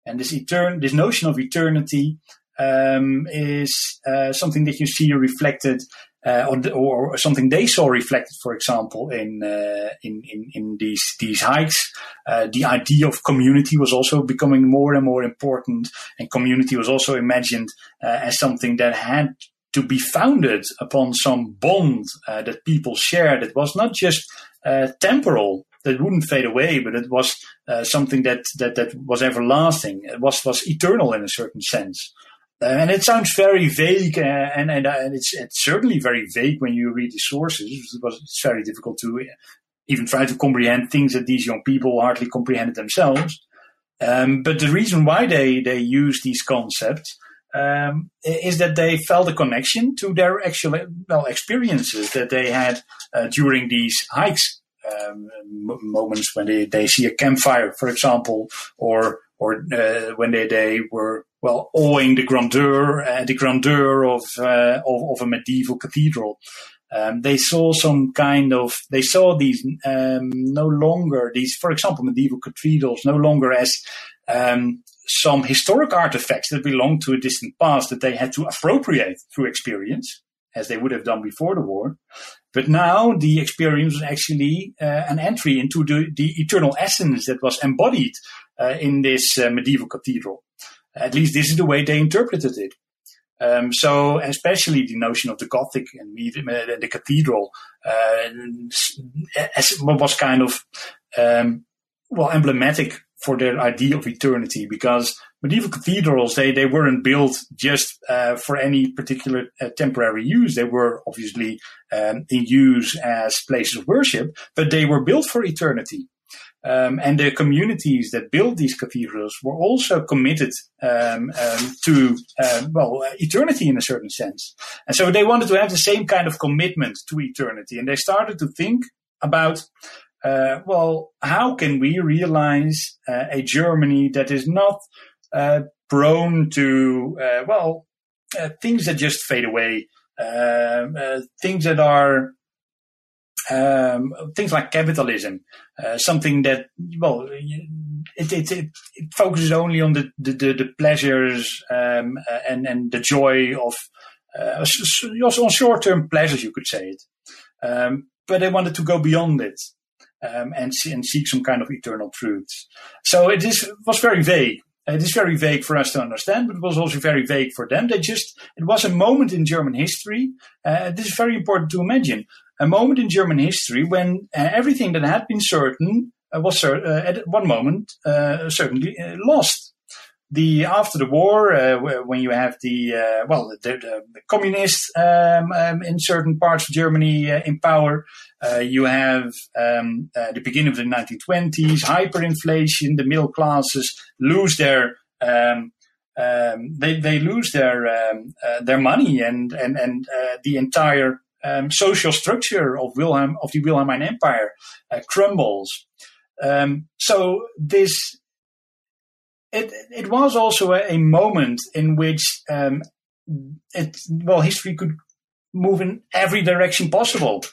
and this etern this notion of eternity um, is uh, something that you see reflected uh, or, or, something they saw reflected, for example, in uh, in, in, in these these hikes. Uh, the idea of community was also becoming more and more important, and community was also imagined uh, as something that had to be founded upon some bond uh, that people shared. It was not just uh, temporal. That wouldn't fade away, but it was something that, that that was everlasting. It was was eternal in a certain sense. Uh, and it sounds very vague, uh, and and, uh, and it's, it's certainly very vague when you read the sources. Because it's very difficult to even try to comprehend things that these young people hardly comprehended themselves. Um, but the reason why they they use these concepts um, is that they felt a connection to their actual well experiences that they had uh, during these hikes. Um, moments when they, they see a campfire, for example, or or uh, when they, they were well, owing the grandeur, uh, the grandeur of, uh, of, of a medieval cathedral. Um, they saw some kind of, they saw these um, no longer these, for example, medieval cathedrals no longer as um, some historic artifacts that belong to a distant past that they had to appropriate through experience, as they would have done before the war. But now the experience was actually uh, an entry into the, the eternal essence that was embodied uh, in this uh, medieval cathedral. At least this is the way they interpreted it. Um, so, especially the notion of the Gothic and uh, the cathedral uh, was kind of um, well emblematic for their idea of eternity because medieval cathedrals they, they weren't built just uh, for any particular uh, temporary use they were obviously um, in use as places of worship but they were built for eternity Um, and the communities that built these cathedrals were also committed um, um, to, uh, well, eternity in a certain sense. And so they wanted to have the same kind of commitment to eternity. And they started to think about, uh, well, how can we realize uh, a Germany that is not uh, prone to, uh, well, uh, things that just fade away, things that are um, things like capitalism, uh, something that well, it, it, it, focuses only on the the, the, pleasures um, uh, and and the joy of uh, on short term pleasures, you could say it. Um, but they wanted to go beyond it um, and and seek some kind of eternal truths. So it is was very vague. It is very vague for us to understand, but it was also very vague for them. They just, it was a moment in German history. Uh, this is very important to imagine a moment in German history when uh, everything that had been certain uh, was uh, at one moment uh, certainly uh, lost. The after the war, uh, when you have the well, the, the communists um, um, in certain parts of Germany in power, you have um, the beginning of the 1920s, hyperinflation. The middle classes lose their um, um, they they lose their um, uh, their money and and and uh, the entire um, social structure of Wilhelm of the Wilhelmine Empire uh, crumbles. Um, so this it it was also a, a moment in which um, it well history could move in every direction possible.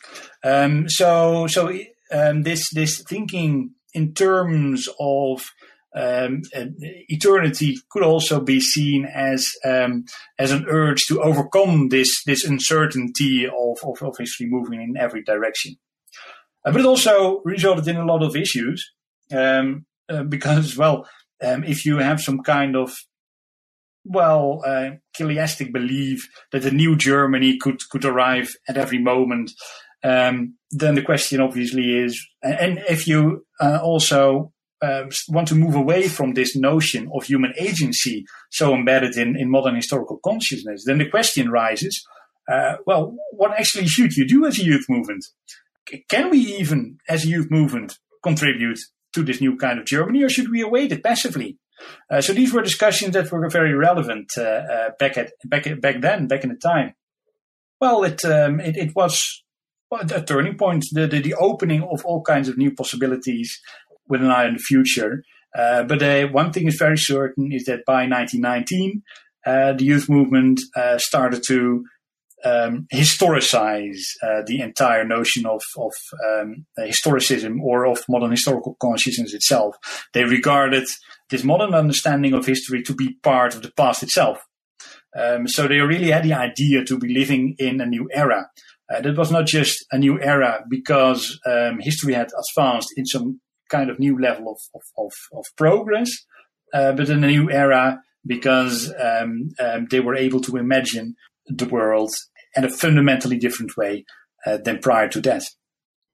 Um, so so um, this this thinking in terms of um, eternity could also be seen as um, as an urge to overcome this this uncertainty of, of, history moving in every direction. Uh, but it also resulted in a lot of issues um, uh, because, well, um, if you have some kind of well, uh, belief that a new Germany could could arrive at every moment, um, then the question obviously is, and if you uh, also uh, want to move away from this notion of human agency so embedded in, in modern historical consciousness, then the question rises, uh, well, what actually should you do as a youth movement? can we even, as a youth movement, contribute to this new kind of Germany, or should we await it passively? Uh, so these were discussions that were very relevant uh, uh, back at back back then, back in the time. Well, it um, it, it, was a turning point, the, the, the opening of all kinds of new possibilities with an eye on the future. Uh, but uh, one thing is very certain is that by 1919, uh, the youth movement uh, started to um, historicize uh, the entire notion of, of um, historicism or of modern historical consciousness itself. They regarded this modern understanding of history to be part of the past itself. Um, so they really had the idea to be living in a new era. Uh, that was not just a new era because um, history had advanced in some kind of new level of, of, of, of progress, uh, but in a new era because um, um, they were able to imagine the world in a fundamentally different way uh, than prior to that.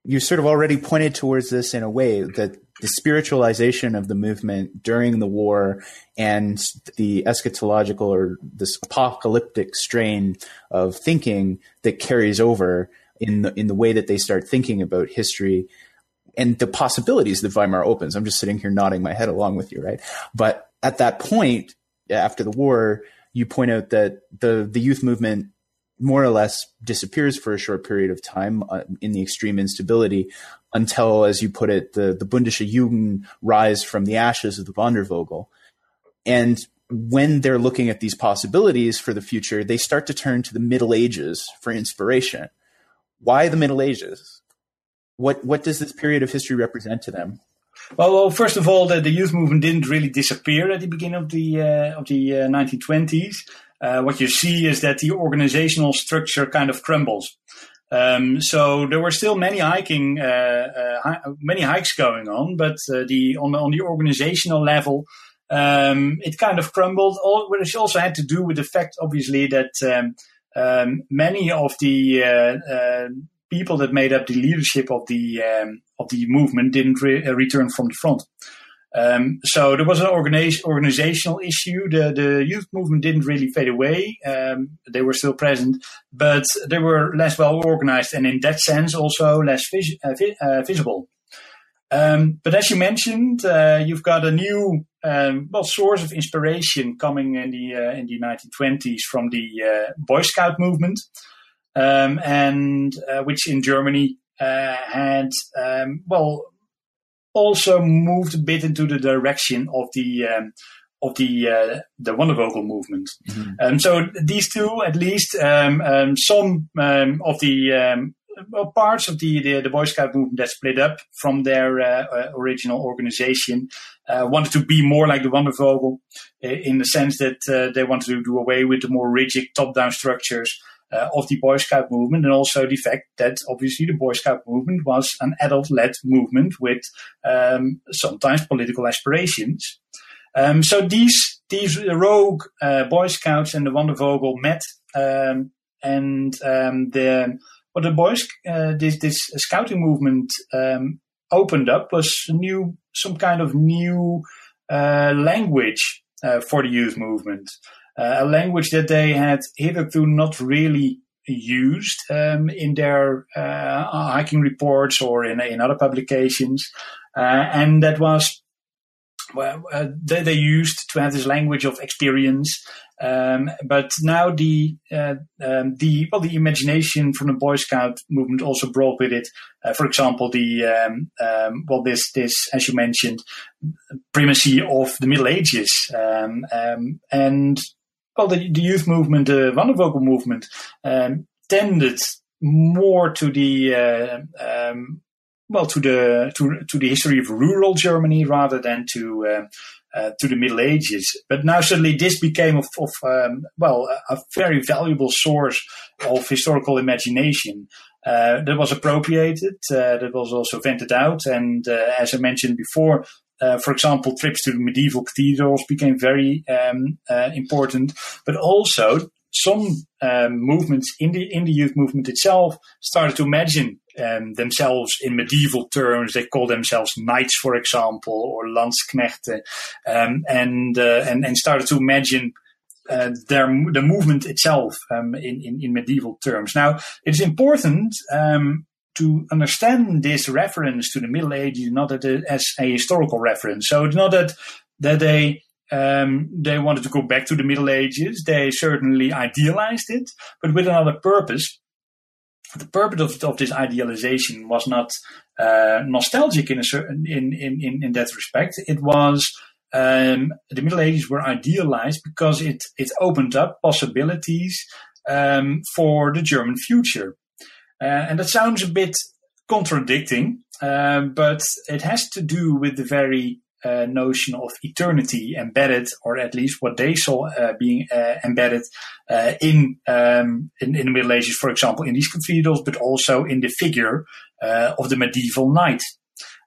You sort of already pointed towards this in a way that the spiritualization of the movement during the war and the eschatological or this apocalyptic strain of thinking that carries over in the in the way that they start thinking about history and the possibilities that Weimar opens. I'm just sitting here nodding my head along with you, right? But at that point, after the war, you point out that the the youth movement more or less disappears for a short period of time uh, in the extreme instability until, as you put it, the the Bündische Jugend rise from the ashes of the Wandervogel. And when they're looking at these possibilities for the future, they start to turn to the Middle Ages for inspiration. Why the Middle Ages? What what does this period of history represent to them? Well, well first of all, the, the, youth movement didn't really disappear at the beginning of the uh, of the uh, 1920s. Uh, what you see is that the organizational structure kind of crumbles. Um, so there were still many hiking, uh, uh, many hikes going on, but uh, the on the on the organizational level, um, it kind of crumbled. All, which also had to do with the fact, obviously, that um, um many of the people that made up the leadership of the um, of the movement didn't re- uh, return from the front. Um, so there was an organiz- organizational issue. The, the youth movement didn't really fade away. Um, they were still present, but they were less well organized and in that sense also less vis- uh, vi- uh, visible. Um, but as you mentioned, uh, you've got a new um, well source of inspiration coming in the uh, in the 1920s from the uh, Boy Scout movement, um, and uh, which in Germany uh, had um, well also moved a bit into the direction of the um, of the uh, the Wandervogel movement. Mm-hmm. Um, so these two, at least, um, um, some um, of the um, parts of the, the, the Boy Scout movement that split up from their uh, uh, original organization uh, wanted to be more like the Wandervogel uh, in the sense that uh, they wanted to do away with the more rigid top-down structures. Uh, of the Boy Scout movement, and also the fact that obviously the Boy Scout movement was an adult-led movement with um, sometimes political aspirations. Um, so these these rogue Boy Scouts and the Wandervogel met, um, and um, the what the boys uh, this this scouting movement um, opened up was new some kind of new uh, language uh, for the youth movement, uh, a language that they had hitherto not really used um, in their uh, hiking reports or in in other publications, uh, and that was well, uh, they, they used to have this language of experience. Um, but now the uh, um, the well the imagination from the Boy Scout movement also brought with it, uh, for example, the um, um well this this as you mentioned primacy of the Middle Ages um, um, and well the, the youth movement, the Wandervogel movement, tended more to the uh, well to the to to the history of rural Germany rather than to uh, uh, to the Middle Ages. But now suddenly this became of, of um, well a, very valuable source of historical imagination. Uh, that was appropriated, uh, that was also vented out, and uh, as I mentioned before, uh, for example, trips to the medieval cathedrals became very um, uh, important, but also some um, movements in the in the youth movement itself started to imagine um, themselves in medieval terms. They call themselves knights, for example, or landsknechten, um, and, uh, and and started to imagine uh, their the movement itself um, in, in, in medieval terms. Now, it's important um, to understand this reference to the Middle Ages not as a historical reference. So it's not that that they um, they wanted to go back to the Middle Ages. They certainly idealized it, but with another purpose the purpose of, of this idealization was not uh, nostalgic in, a certain, in, in, in, in that respect. It was um, the Middle Ages were idealized because it, it opened up possibilities um, for the German future. Uh, and that sounds a bit contradicting, um, but it has to do with the very uh, notion of eternity embedded, or at least what they saw uh, being uh, embedded uh, in, um, in, in the Middle Ages, for example, in these cathedrals, but also in the figure uh, of the medieval knight.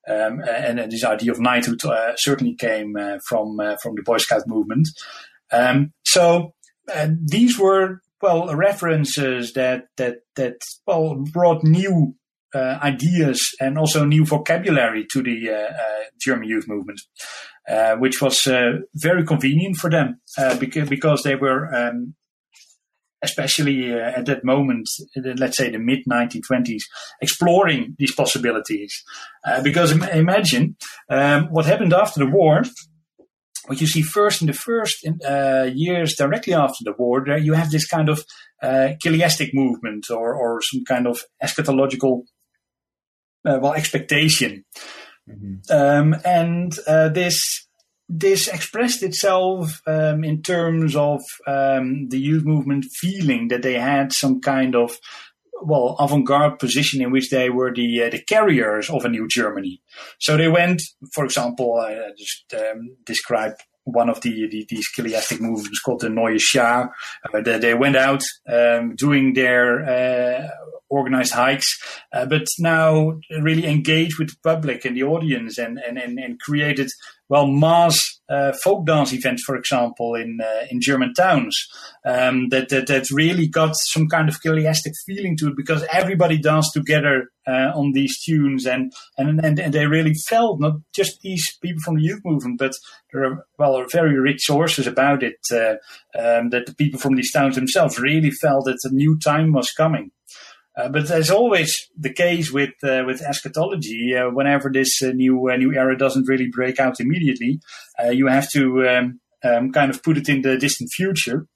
Um, and, and, this idea of knighthood uh, certainly came from from the Boy Scout movement. Um, so these were well references that that that well brought new uh, ideas and also new vocabulary to the uh, uh, German youth movement, which was very convenient for them because, because they were um, especially uh, at that moment, let's say the mid 1920s, exploring these possibilities. Uh, because imagine um, what happened after the war. What you see first in the first uh, years directly after the war, there you have this kind of chiliastic movement or, or some kind of eschatological uh, well expectation, mm-hmm. um, and uh, this this expressed itself um, in terms of um, the youth movement feeling that they had some kind of well avant-garde position in which they were the uh, the carriers of a new Germany. So they went, for example, I just um, describe one of the, the these chiliastic movements called the Neue Schar. Uh, they, they, went out um, doing their uh, organized hikes, uh, but now really engaged with the public and the audience and, and, and, and created, well, mass uh, folk dance events, for example, in uh, in German towns um, that, that that really got some kind of chiliastic feeling to it because everybody danced together uh, on these tunes and, and and and they really felt not just these people from the youth movement, but there are well are very rich sources about it uh, um, that the people from these towns themselves really felt that a new time was coming. Uh, but as always the case with uh, with eschatology, uh, whenever this uh, new uh, new era doesn't really break out immediately, uh, you have to um, um, kind of put it in the distant future.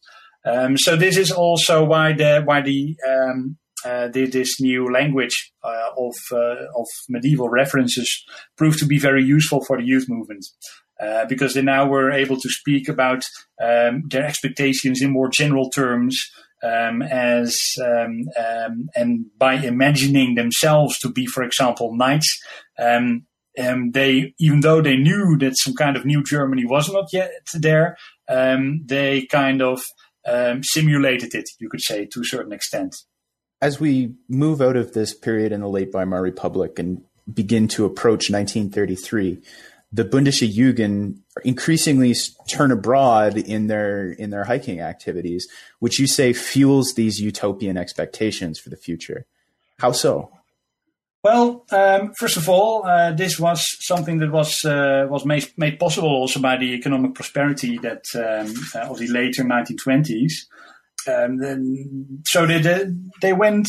Um, so this is also why the why the, um, this new language of of medieval references proved to be very useful for the youth movement. because they now were able to speak about um, their expectations in more general terms, um, as um, um, and by imagining themselves to be, for example, knights. Um, um, they, even though they knew that some kind of new Germany was not yet there, um, they kind of simulated it, you could say, to a certain extent. As we move out of this period in the late Weimar Republic and begin to approach 1933, the Bündische Jugend increasingly turn abroad in their in their hiking activities, which you say fuels these utopian expectations for the future. How so? Well, um, first of all, uh, this was something that was uh, was made, made possible also by the economic prosperity that um, uh, of the later 1920s. Um, then, so they they went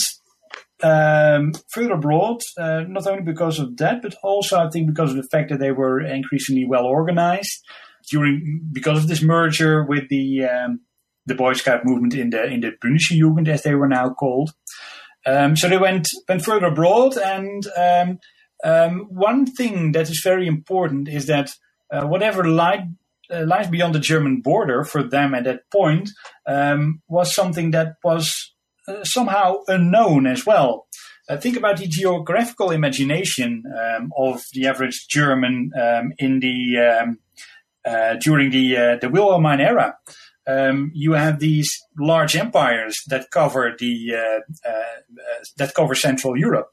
um, further abroad, uh, not only because of that, but also I think because of the fact that they were increasingly well organized during because of this merger with the um, the Boy Scout movement in the in the Bündische Jugend, as they were now called. Um, so they went went further abroad, and um, um, one thing that is very important is that uh, whatever light uh, lies beyond the German border for them at that point um, was something that was somehow unknown as well. Uh, think about the geographical imagination um, of the average German um, in the um, uh, during the uh, the Wilhelmine era. Um, you have these large empires that cover the uh, that cover Central Europe.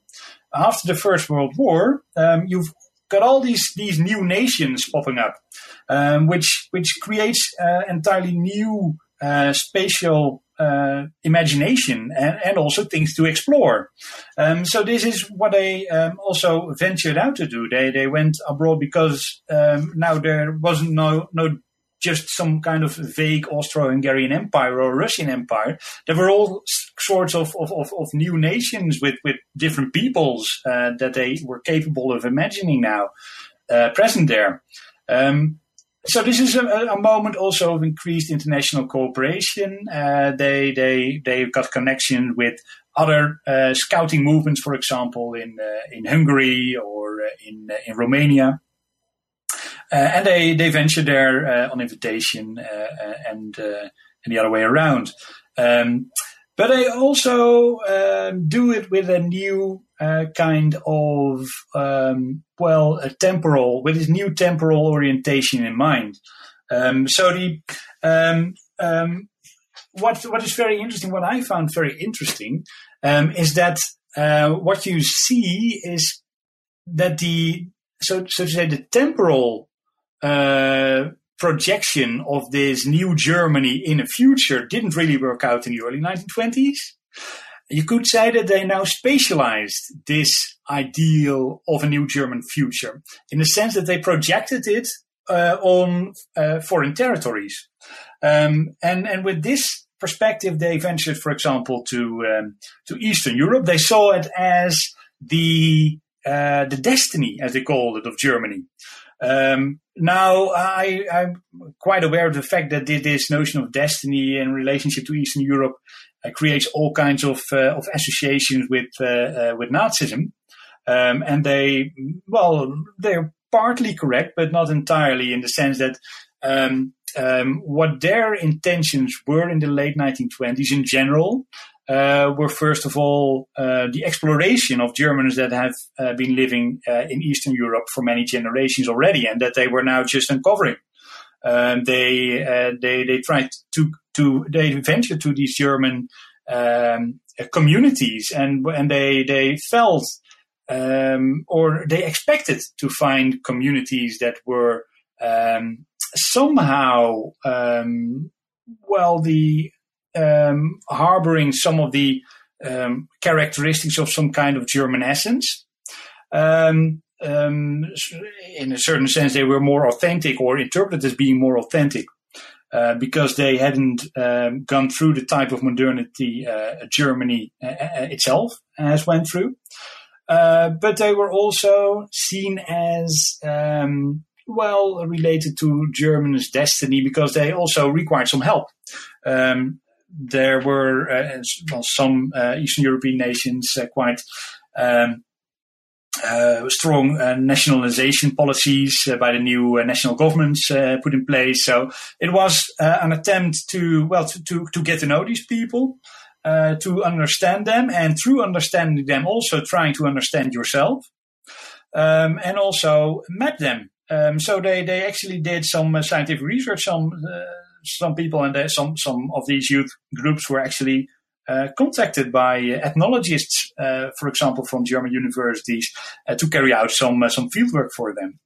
After the First World War, um, you've got all these these new nations popping up, um, which which creates entirely new spatial uh, imagination and, and also things to explore. Um, so this is what they um, also ventured out to do. They they went abroad because um, now there wasn't no no just some kind of vague Austro-Hungarian empire or Russian empire. There were all sorts of, of, of, of new nations with, with different peoples uh, that they were capable of imagining now uh, present there. Um, so this is a, a, moment also of increased international cooperation. Uh, they they they got connection with other uh, scouting movements, for example, in uh, in Hungary or uh, in uh, in Romania, uh, and they they ventured there on invitation and and the other way around. Um, but they also um, do it with a new kind of um, well, a temporal with this new temporal orientation in mind. Um, so the um, um, what what is very interesting, what I found very interesting, um, is that uh, what you see is that the so so to say the temporal uh, projection of this new Germany in the future didn't really work out in the early 1920s you could say that they now spatialized this ideal of a new German future in the sense that they projected it uh, on uh, foreign territories. Um, and, and with this perspective, they ventured, for example, to, um, to Eastern Europe. They saw it as the, uh, the destiny, as they called it, of Germany. Um, now, I, am quite aware of the fact that this notion of destiny in relationship to Eastern Europe creates all kinds of uh, of associations with uh, with Nazism, um, and they well they're partly correct, but not entirely in the sense that. Um, um, what their intentions were in the late 1920s in general uh, were first of all uh, the exploration of Germans that have uh, been living in Eastern Europe for many generations already, and that they were now just uncovering. Um, they they they tried to to they ventured to these German um, communities, and and they they felt um, or they expected to find communities that were um, somehow um, well the um, harboring some of the um, characteristics of some kind of German essence. In a certain sense, they were more authentic or interpreted as being more authentic. Uh, because they hadn't um, gone through the type of modernity uh, Germany uh, itself has went through. But they were also seen as um, well related to Germany's destiny because they also required some help. Um, there were well, some Eastern European nations quite um, strong uh, nationalization policies uh, by the new national governments put in place. So it was an attempt to well to, to, to get to know these people, to understand them, and through understanding them, also trying to understand yourself, um, and also map them. Um, so they, they actually did some scientific research. Some some people and some some of these youth groups were actually uh, contacted by ethnologists, uh, for example, from German universities, uh, to carry out some some fieldwork for them.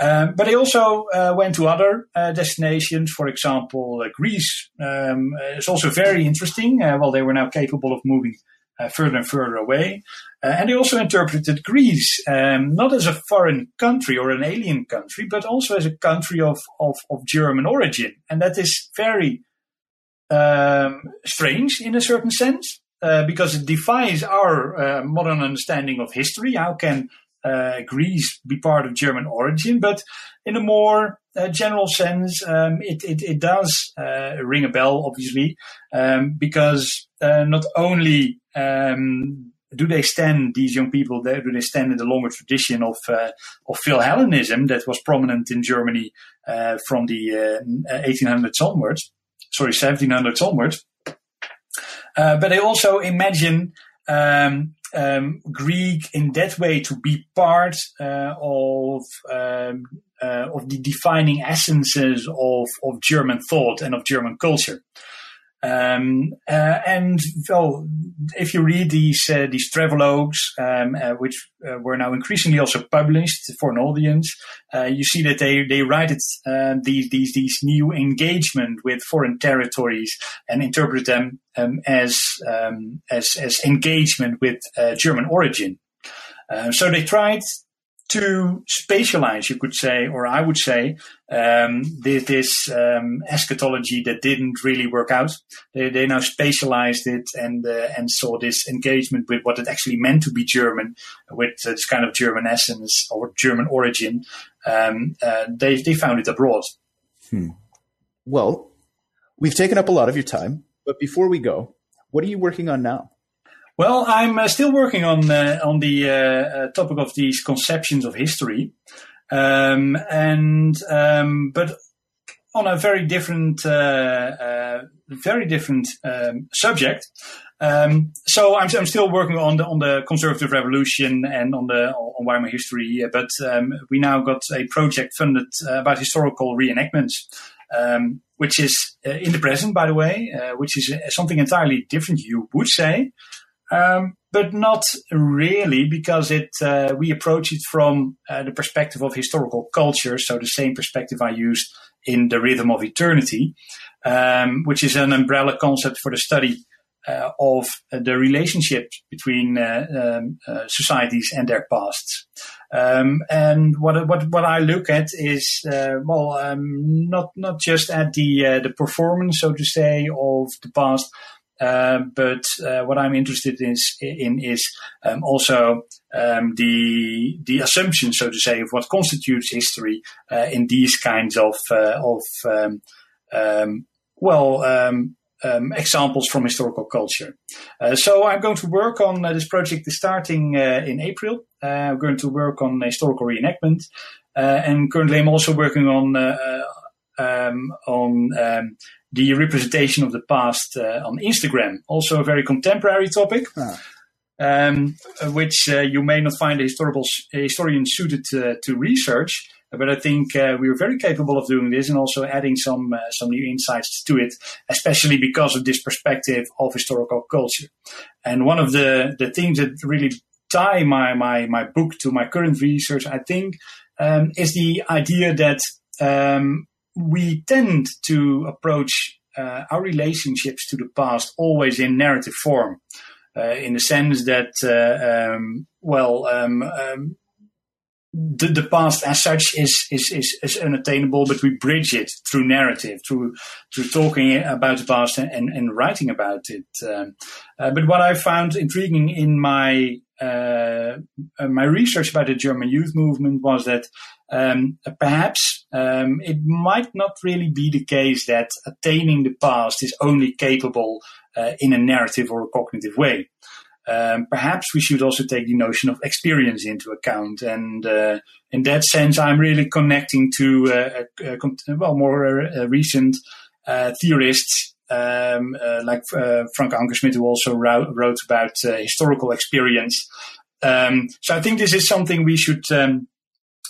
Um, but they also uh, went to other uh, destinations, for example, uh, Greece. Um, it's also very interesting. well, they were now capable of moving further and further away. and they also interpreted Greece um, not as a foreign country or an alien country, but also as a country of, of, of German origin. And that is very um, strange in a certain sense uh, because it defies our uh, modern understanding of history. How can uh, Greece be part of German origin? But in a more uh, general sense, um, it, it, it, does uh, ring a bell, obviously, um, because uh, not only um, do they stand these young people? Do they stand in the longer tradition of of Philhellenism that was prominent in Germany from the uh, 1800s onwards? Sorry, 1700s onwards. Uh, but I also imagine um, um, Greek in that way to be part uh, of um, uh, of the defining essences of of German thought and of German culture. Um, uh, and well, if you read these uh, these travelogues, um, uh, which uh, were now increasingly also published for an audience, uh, you see that they they write it uh, these these these new engagement with foreign territories and interpret them um, as um, as as engagement with German origin. so they tried to spatialize, you could say, or I would say, um, this, this um, eschatology that didn't really work out. They, they now spatialized it and uh, and saw this engagement with what it actually meant to be German, with this kind of German essence or German origin. Um, uh, they they found it abroad. Hmm. Well, we've taken up a lot of your time, but before we go, what are you working on now? Well, I'm uh, still working on uh, on the uh, uh topic of these conceptions of history, um, and um, but on a very different, uh, uh, very different um, subject. Um, so I'm, I'm, still working on the on the conservative revolution and on the on Weimar history, but um, we now got a project funded about historical reenactments. Um, which is in the present, by the way, which is something entirely different, you would say. Um, but not really because it uh, we approach it from uh, the perspective of historical culture. So the same perspective I used in the rhythm of eternity, um, which is an umbrella concept for the study uh, of the relationship between uh, um, uh, societies and their pasts. Um, and what what what I look at is uh, well, um, not not just at the the performance, so to say, of the past uh, but uh, what I'm interested in is, in is um, also um, the the assumption, so to say, of what constitutes history uh, in these kinds of uh, of um, um well um, um, examples from historical culture. Uh, so I'm going to work on this project starting in April. I'm going to work on historical reenactment, and currently I'm also working on on the representation of the past uh, on Instagram. Also a very contemporary topic. Ah. Um, which uh, you may not find a historical a historian suited to, to research, but I think uh, we are very capable of doing this and also adding some uh, some new insights to it, especially because of this perspective of historical culture. And one of the the things that really tie my my my book to my current research, I think, um, is the idea that um, we tend to approach uh, our relationships to the past always in narrative form, uh, in the sense that, uh, um, well, um, um, the, the past as such is, is, is, is, unattainable, but we bridge it through narrative, through through talking about the past and, and, and writing about it. Um, uh, but what I found intriguing in my uh, uh, my research about the German youth movement was that um, perhaps um, it might not really be the case that attaining the past is only capable uh, in a narrative or a cognitive way. Um, perhaps we should also take the notion of experience into account. And uh, in that sense, I'm really connecting to uh, well more uh, recent uh, theorists um, uh, like Frank Ankersmit, who also wrote, wrote about historical experience. Um, so I think this is something we should um,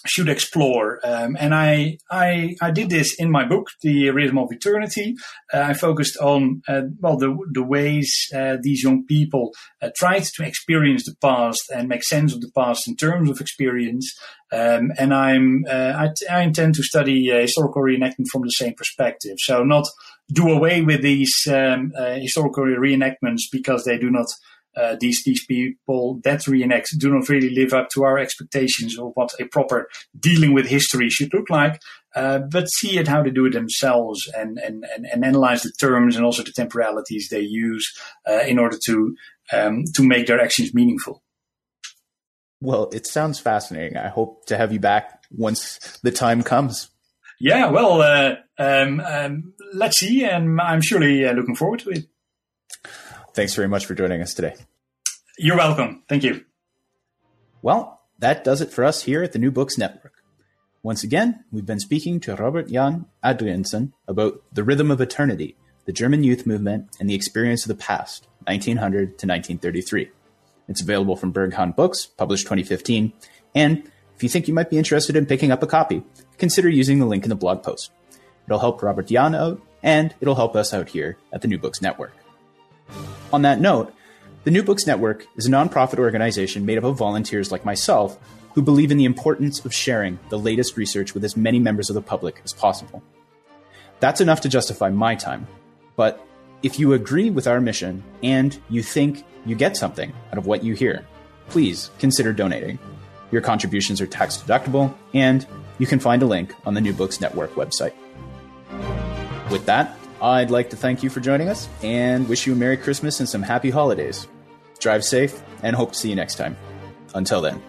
should explore. Um, and I, I, I did this in my book, The Rhythm of Eternity. Uh, I focused on, uh, well, the, the ways uh, these young people uh, tried to experience the past and make sense of the past in terms of experience. Um, and I'm, uh, I, I, intend to study uh, historical reenactment from the same perspective. So not do away with these um, historical reenactments because they do not uh, these these people that reenact do not really live up to our expectations of what a proper dealing with history should look like. Uh, but see it how they do it themselves and, and, and, and, analyze the terms and also the temporalities they use uh, in order to um, to make their actions meaningful. Well, it sounds fascinating. I hope to have you back once the time comes. Yeah, well, uh, um, um, let's see, and I'm surely uh, looking forward to it. Thanks very much for joining us today. You're welcome. Thank you. Well, that does it for us here at the New Books Network. Once again, we've been speaking to Robbert Jan Adriaansen about The Rhythm of Eternity, the German youth movement, and the experience of the past, 1900 to 1933. It's available from Berghahn Books, published 2015. And if you think you might be interested in picking up a copy, consider using the link in the blog post. It'll help Robbert Jan out, and it'll help us out here at the New Books Network. On that note, the New Books Network is a nonprofit organization made up of volunteers like myself who believe in the importance of sharing the latest research with as many members of the public as possible. That's enough to justify my time, but if you agree with our mission and you think you get something out of what you hear, please consider donating. Your contributions are tax deductible, and you can find a link on the New Books Network website. With that, I'd like to thank you for joining us and wish you a Merry Christmas and some happy holidays. Drive safe and hope to see you next time. Until then.